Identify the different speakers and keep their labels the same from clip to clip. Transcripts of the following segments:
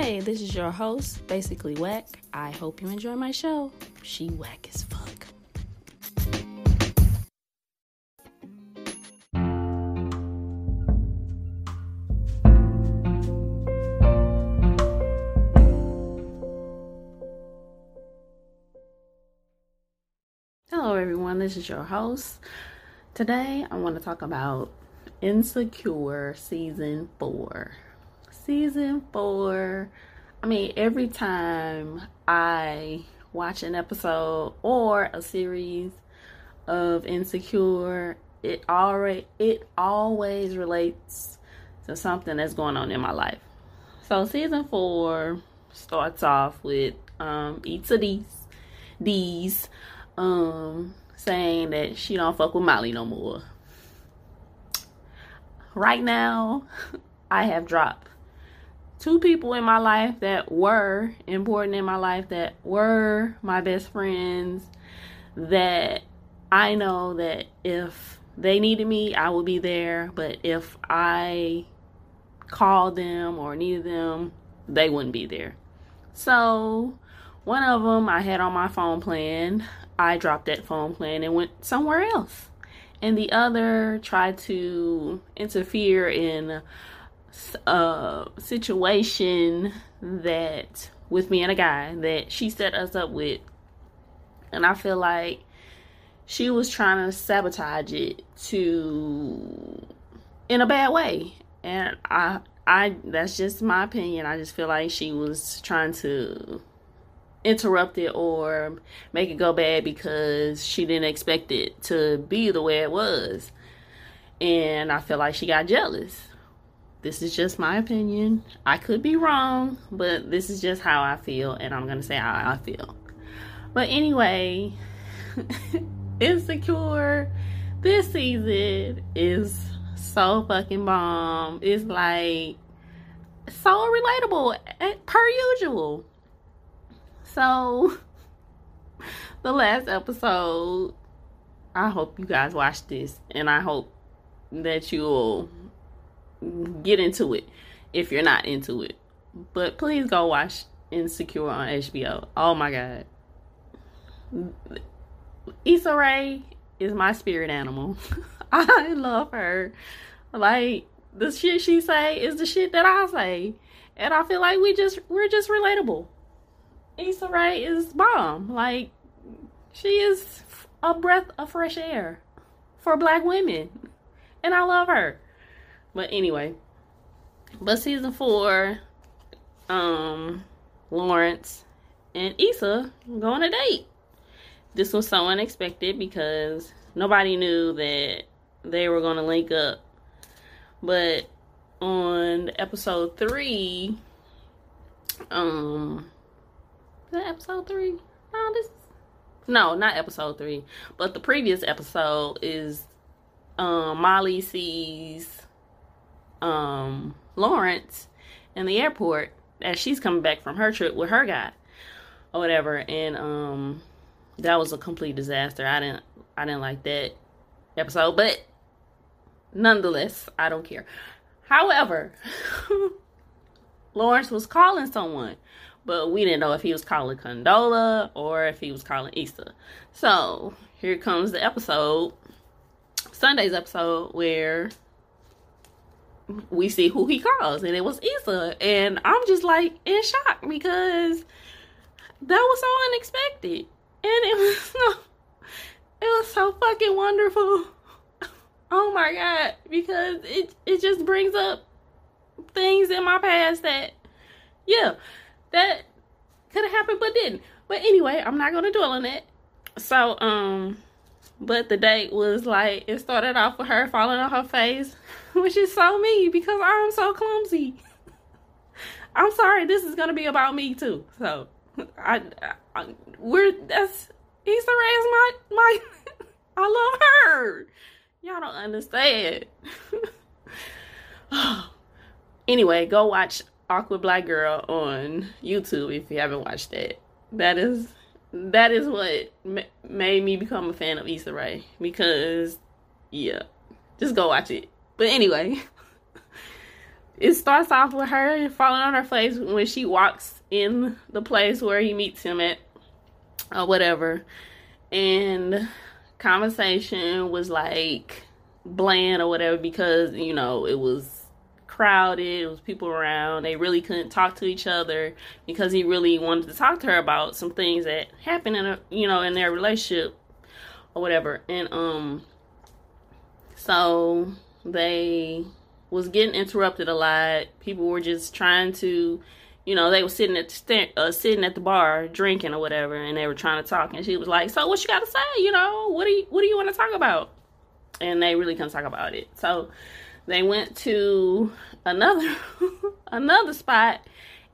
Speaker 1: Hey, this is your host, Basically Whack. I hope you enjoy my show. She whack as fuck. Hello, everyone. This is your host. Today, I want to talk about Insecure Season 4. Season 4. I mean, every time I watch an episode or a series of Insecure, it already it always relates to something that's going on in my life. So season 4 starts off with um Issa Deez Deez um saying that she don't fuck with Molly no more. Right now, I have dropped two people in my life that were important in my life, that were my best friends, that I know that if they needed me, I would be there. But if I called them or needed them, they wouldn't be there. So, one of them I had on my phone plan. I dropped that phone plan and went somewhere else. And the other tried to interfere in a uh, situation that with me and a guy that she set us up with. And I feel like she was trying to sabotage it to in a bad way. And I I that's just my opinion. I just feel like she was trying to interrupt it or make it go bad because she didn't expect it to be the way it was. And I feel like she got jealous. This is just my opinion. I could be wrong, but this is just how I feel, and I'm gonna say how I feel. But anyway, Insecure this season is so fucking bomb. It's like so relatable eh, per usual. So, the last episode, I hope you guys watch this, and I hope that you'll get into it if you're not into it. But please go watch Insecure on HBO. Oh my god. Issa Rae is my spirit animal. I love her. Like the shit she say is the shit that I say. And I feel like we just we're just relatable. Issa Rae is bomb. Like she is a breath of fresh air for black women. And I love her. But anyway, but season four, um, Lawrence and Issa go on a date. This was so unexpected because nobody knew that they were going to link up. But on episode three, um, episode three? No, this, no, not episode three, but the previous episode is, um, Molly sees um, Lawrence in the airport as she's coming back from her trip with her guy or whatever. And um that was a complete disaster. I didn't i didn't like that episode but nonetheless i don't care. However lawrence was calling someone but we didn't know if he was calling condola or if he was calling Issa. so here comes the episode sunday's episode where we see who he calls, and it was Issa. And I'm just like in shock because that was so unexpected, and it was so, it was so fucking wonderful. Oh my god, because it it just brings up things in my past that, yeah, that could have happened but didn't. But anyway, I'm not gonna dwell on it. So um but the date was like it started off with her falling on her face, which is so me because I'm so clumsy. I'm sorry, this is gonna be about me too. So I, I we're that's Issa Rae's my my I love her. Y'all don't understand. anyway, go watch Awkward Black Girl on YouTube if you haven't watched it. That is that is what made me become a fan of Issa Rae because yeah, just go watch it. But anyway, it starts off with her falling on her face when she walks in the place where he meets him at or whatever and conversation was like bland or whatever because you know it was crowded it was people around they really couldn't talk to each other because he really wanted to talk to her about some things that happened in a you know in their relationship or whatever and um so they was getting interrupted a lot. People were just trying to, you know, they were sitting at the uh, sitting at the bar drinking or whatever, and they were trying to talk. And she was like, "So what you got to say? You know, what do you what do you want to talk about?" And they really couldn't talk about it. So they went to another another spot,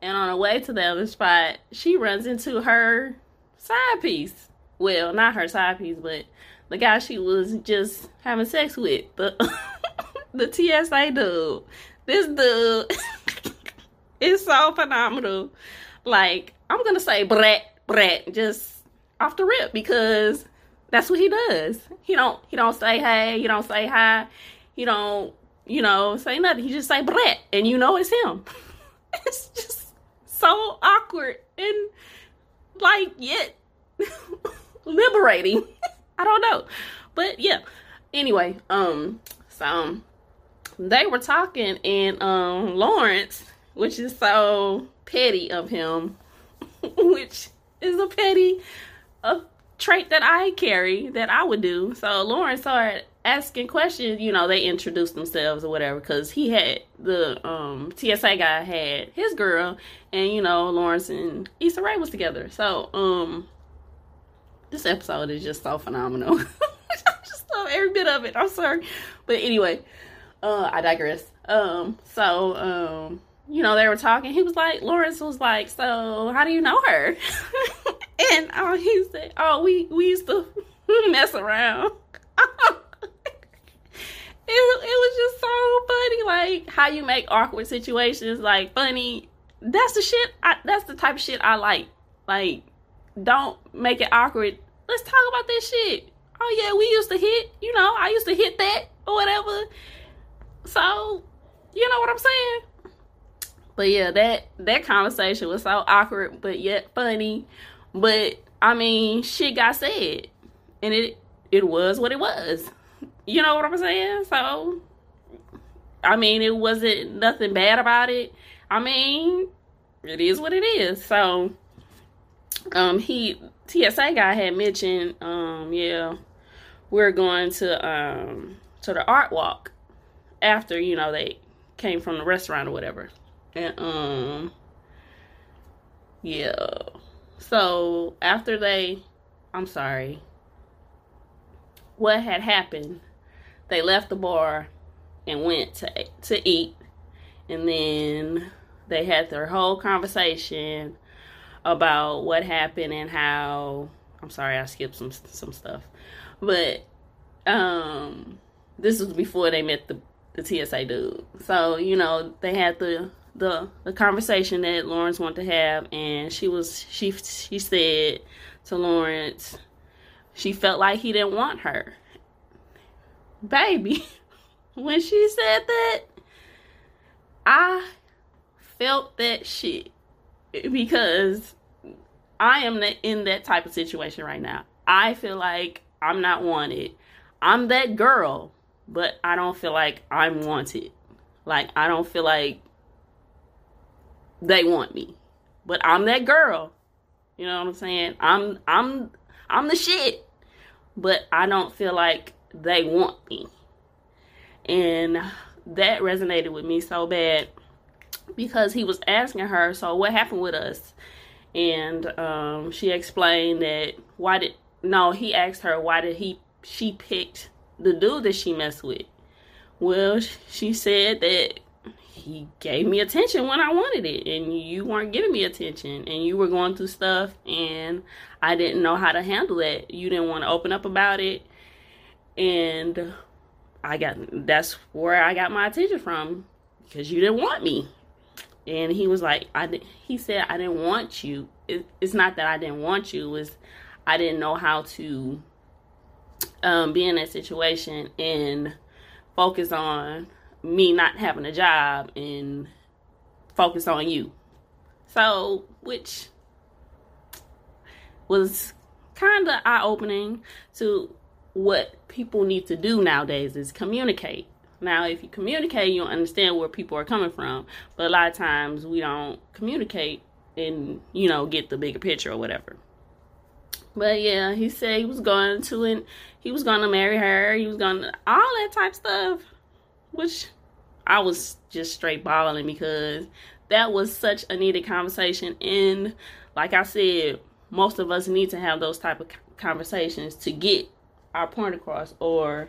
Speaker 1: and on the way to the other spot, she runs into her side piece. Well, not her side piece, but the guy she was just having sex with. The the TSA dude. This dude is so phenomenal. Like, I'm gonna say Brett, Brett, just off the rip because that's what he does. He don't he don't say hey, he don't say hi, he don't, you know, say nothing. He just say Brett and you know it's him. it's just so awkward and like yet liberating. I don't know. But yeah. Anyway, um so they were talking and um Lawrence, which is so petty of him, which is a petty a trait that I carry that I would do. So Lawrence started asking questions, you know, they introduced themselves or whatever because he had the um TSA guy had his girl and you know Lawrence and Issa Rae was together. So um this episode is just so phenomenal. I just love every bit of it. I'm sorry. But anyway, uh, I digress. Um, so, um, you know, they were talking. He was like, Lawrence was like, so how do you know her? and uh, he said, oh, we, we used to mess around. It, it was just so funny, like how you make awkward situations like funny. That's the shit. I, that's the type of shit I like. Like, don't make it awkward. Let's talk about this shit. Oh yeah, we used to hit. You know, I used to hit that or whatever. So, you know what I'm saying? But yeah, that that conversation was so awkward but yet funny. But I mean, shit got said. And it it was what it was. You know what I'm saying? So I mean, it wasn't nothing bad about it. I mean, it is what it is. So um he TSA guy had mentioned um yeah, we're going to um to the art walk after you know they came from the restaurant or whatever and um yeah so after they i'm sorry what had happened they left the bar and went to to eat and then they had their whole conversation about what happened and how I'm sorry I skipped some some stuff. But um this was before they met the the TSA dude. So, you know, they had the the the conversation that Lawrence wanted to have and she was she she said to Lawrence she felt like he didn't want her. Baby, when she said that, I felt that shit because I am in that type of situation right now. I feel like I'm not wanted. I'm that girl but I don't feel like I'm wanted. Like I don't feel like they want me. But I'm that girl. You know what I'm saying? I'm I'm I'm the shit. But I don't feel like they want me. And that resonated with me so bad because he was asking her, so what happened with us? And um, she explained that why did no, he asked her why did he she picked the dude that she messed with. Well, she said that he gave me attention when I wanted it, and you weren't giving me attention, and you were going through stuff, and I didn't know how to handle that. You didn't want to open up about it, and I got that's where I got my attention from because you didn't want me. And he was like, I he said I didn't want you. It, it's not that I didn't want you. It was I didn't know how to um, be in that situation and focus on me not having a job and focus on you. So, which was kind of eye opening to what people need to do nowadays is communicate. Now, if you communicate, you'll understand where people are coming from. But a lot of times we don't communicate and, you know, get the bigger picture or whatever. But yeah, he said he was going to and he was gonna marry her. He was gonna all that type stuff, which I was just straight bawling because that was such a needed conversation. And like I said, most of us need to have those type of conversations to get our point across or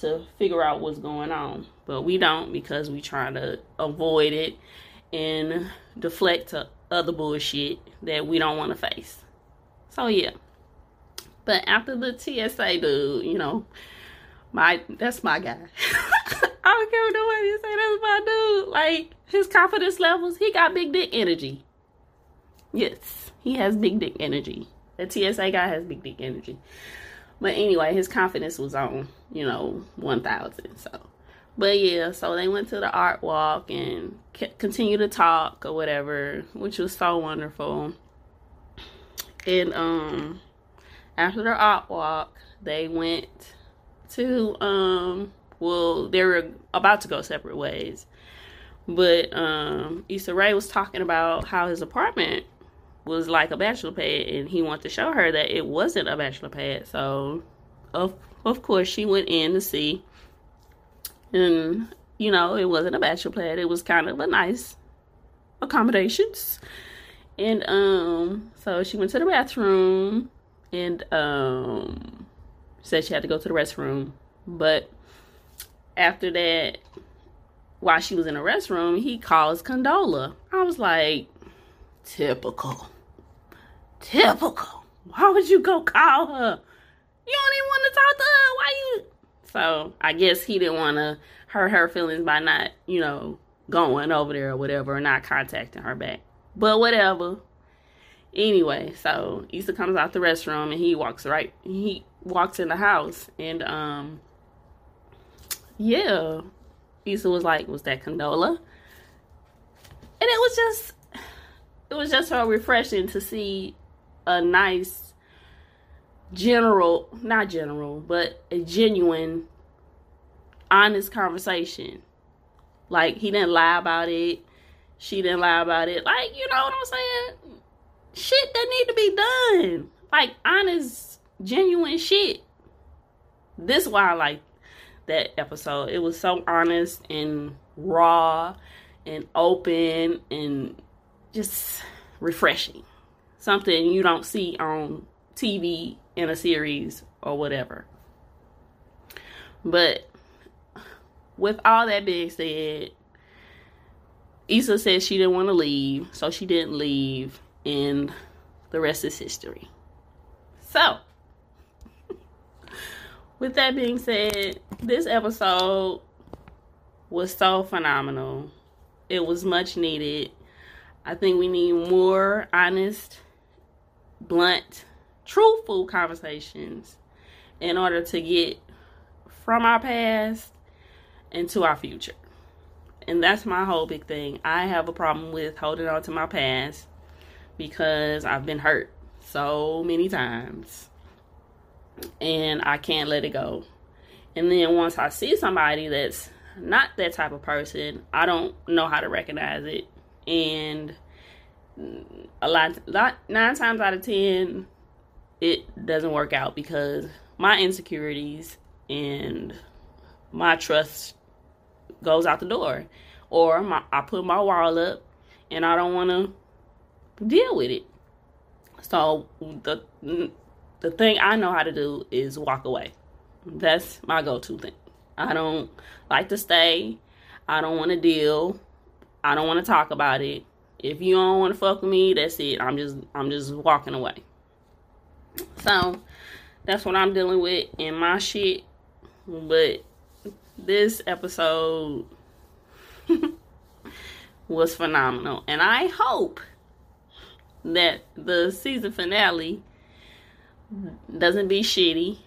Speaker 1: to figure out what's going on. But we don't because we try to avoid it and deflect to other bullshit that we don't want to face. So yeah. But after the TSA dude, you know, my that's my guy. I don't care what nobody say. That's my dude. Like his confidence levels, he got big dick energy. Yes, he has big dick energy. The TSA guy has big dick energy. But anyway, his confidence was on, you know, 1000. So, but yeah, so they went to the art walk and continued to talk or whatever, which was so wonderful. And um after the art walk, they went to um well, they were about to go separate ways. But um Issa Rae was talking about how his apartment was like a bachelor pad and he wanted to show her that it wasn't a bachelor pad. So of of course she went in to see and you know, it wasn't a bachelor pad. It was kind of a nice accommodations. And um so she went to the bathroom and um said she had to go to the restroom. But after that, while she was in the restroom, he calls Condola. I was like, typical. Typical. Why would you go call her? You don't even want to talk to her. Why you? So I guess he didn't want to hurt her feelings by not, you know, going over there or whatever, or not contacting her back. But whatever. Anyway, so Issa comes out the restroom and he walks right. He walks in the house and um, yeah, Issa was like, "Was that Condola?" And it was just, it was just so refreshing to see a nice, general, not general, but a genuine, honest conversation. Like he didn't lie about it. She didn't lie about it. Like you know what I'm saying? shit that need to be done. Like honest, genuine shit. This why I like that episode. It was so honest and raw and open and just refreshing. Something you don't see on TV in a series or whatever. But with all that being said, Issa said she didn't want to leave, so she didn't leave and the rest is history. So, with that being said, this episode was so phenomenal. It was much needed. I think we need more honest, blunt, truthful conversations in order to get from our past into our future. And that's my whole big thing. I have a problem with holding on to my past because I've been hurt so many times and I can't let it go. And then once I see somebody that's not that type of person, I don't know how to recognize it. And a lot, lot nine times out of ten, it doesn't work out because my insecurities and my trust goes out the door, or my, I put my wall up and I don't want to deal with it. So the the thing I know how to do is walk away. That's my go-to thing. I don't like to stay. I don't want to deal. I don't want to talk about it. If you don't want to fuck with me, that's it. I'm just I'm just walking away. So that's what I'm dealing with in my shit. But this episode was phenomenal. And I hope that the season finale doesn't be shitty.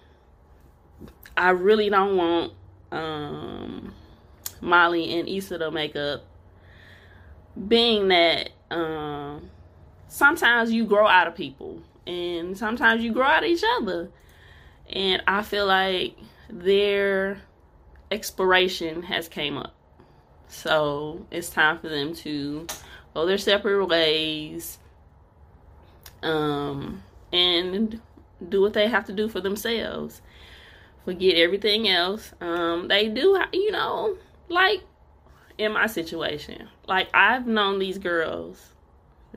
Speaker 1: I really don't want um Molly and Issa the makeup, being that um, sometimes you grow out of people and sometimes you grow out of each other. And I feel like their expiration has came up. So it's time for them to go their separate ways. Um and do what they have to do for themselves. Forget everything else. Um they do you know, like in my situation. Like I've known these girls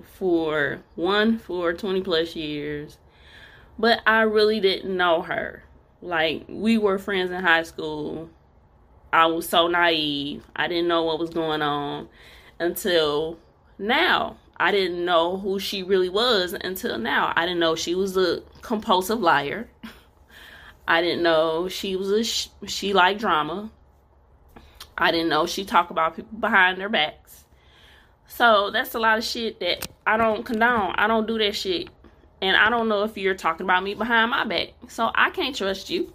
Speaker 1: for one for 20 plus years, but I really didn't know her. Like we were friends in high school. I was so naive. I didn't know what was going on until now. I didn't know who she really was until now. I didn't know she was a compulsive liar. I didn't know she was a sh- she liked drama. I didn't know she talked about people behind their backs. So that's a lot of shit that I don't condone. I don't do that shit. And I don't know if you're talking about me behind my back. So I can't trust you.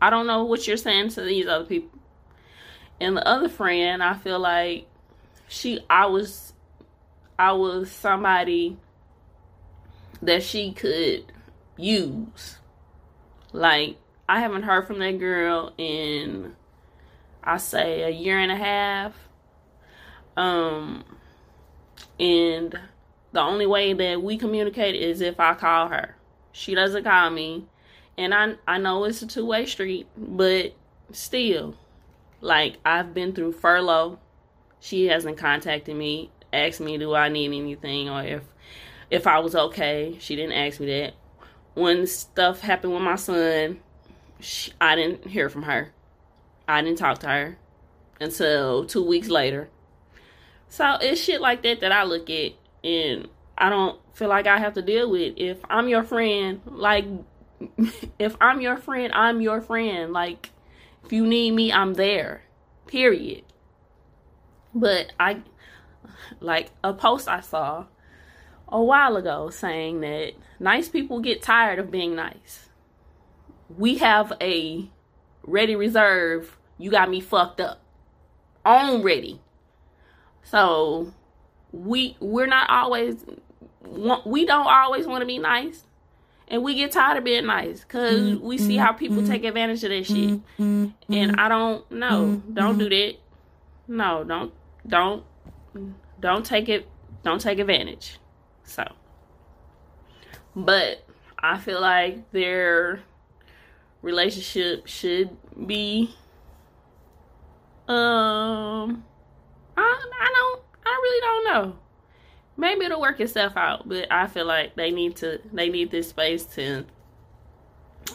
Speaker 1: I don't know what you're saying to these other people. And the other friend, I feel like she I was I was somebody that she could use. Like I haven't heard from that girl in I say a year and a half. Um and the only way that we communicate is if I call her. She doesn't call me. And I I know it's a two-way street, but still like I've been through furlough. She hasn't contacted me, asked me do I need anything or if if I was okay. She didn't ask me that. When stuff happened with my son, she, I didn't hear from her. I didn't talk to her until 2 weeks later. So it's shit like that that I look at and I don't feel like I have to deal with. If I'm your friend, like if I'm your friend, I'm your friend. Like if you need me, I'm there. Period. But I like a post I saw a while ago saying that nice people get tired of being nice. We have a ready reserve. You got me fucked up. On ready. So we we're not always we don't always want to be nice and we get tired of being nice because mm-hmm. we see mm, how people mm-hmm. take advantage of that shit mm, mm, and i don't know don't do that no don't don't don't take it don't take advantage so but i feel like their relationship should be um i, I don't i really don't know. Maybe it'll work itself out but i feel like they need to they need this space to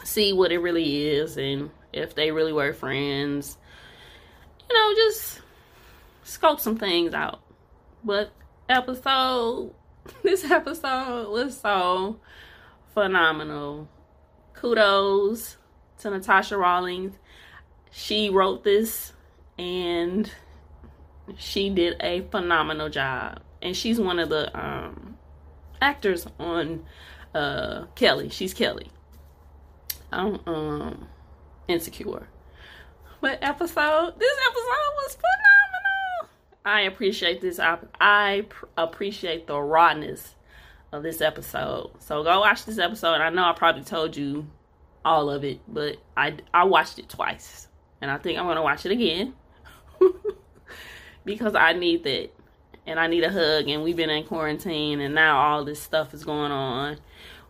Speaker 1: see what it really is and if they really were friends. You know just scope some things out. But episode this episode was so phenomenal. Kudos to Natasha Rothwell she wrote this and she did a phenomenal job and she's one of the um, actors on uh, Kelly. She's Kelly on um, Insecure. But episode, this episode was phenomenal. I appreciate this. I pr- appreciate the rawness of this episode. So go watch this episode. I know I probably told you all of it, but I I watched it twice, and I think I'm gonna watch it again because I need that and I need a hug and we've been in quarantine and now all this stuff is going on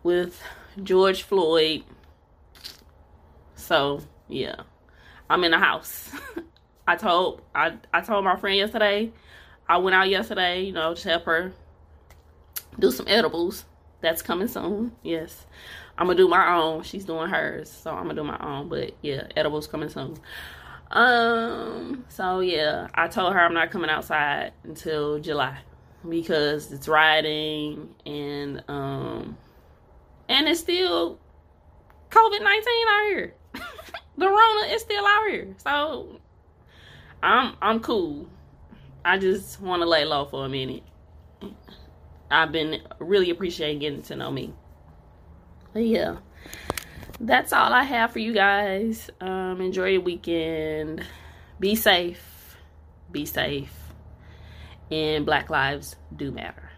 Speaker 1: with George Floyd. So, yeah. I'm in the house. I told I I told my friend yesterday. I went out yesterday, you know, to help her do some edibles. That's coming soon. Yes. I'm gonna do my own. She's doing hers, so I'm gonna do my own. But yeah, edibles coming soon. Um, so yeah, I told her I'm not coming outside until July because it's riding and um and it's still COVID nineteen out here. the Rona is still out here. So I'm I'm cool. I just wanna lay low for a minute. I've been really appreciating getting to know me but yeah. That's all i have for you guys. Um enjoy your weekend. Be safe. Be safe. And black lives do matter.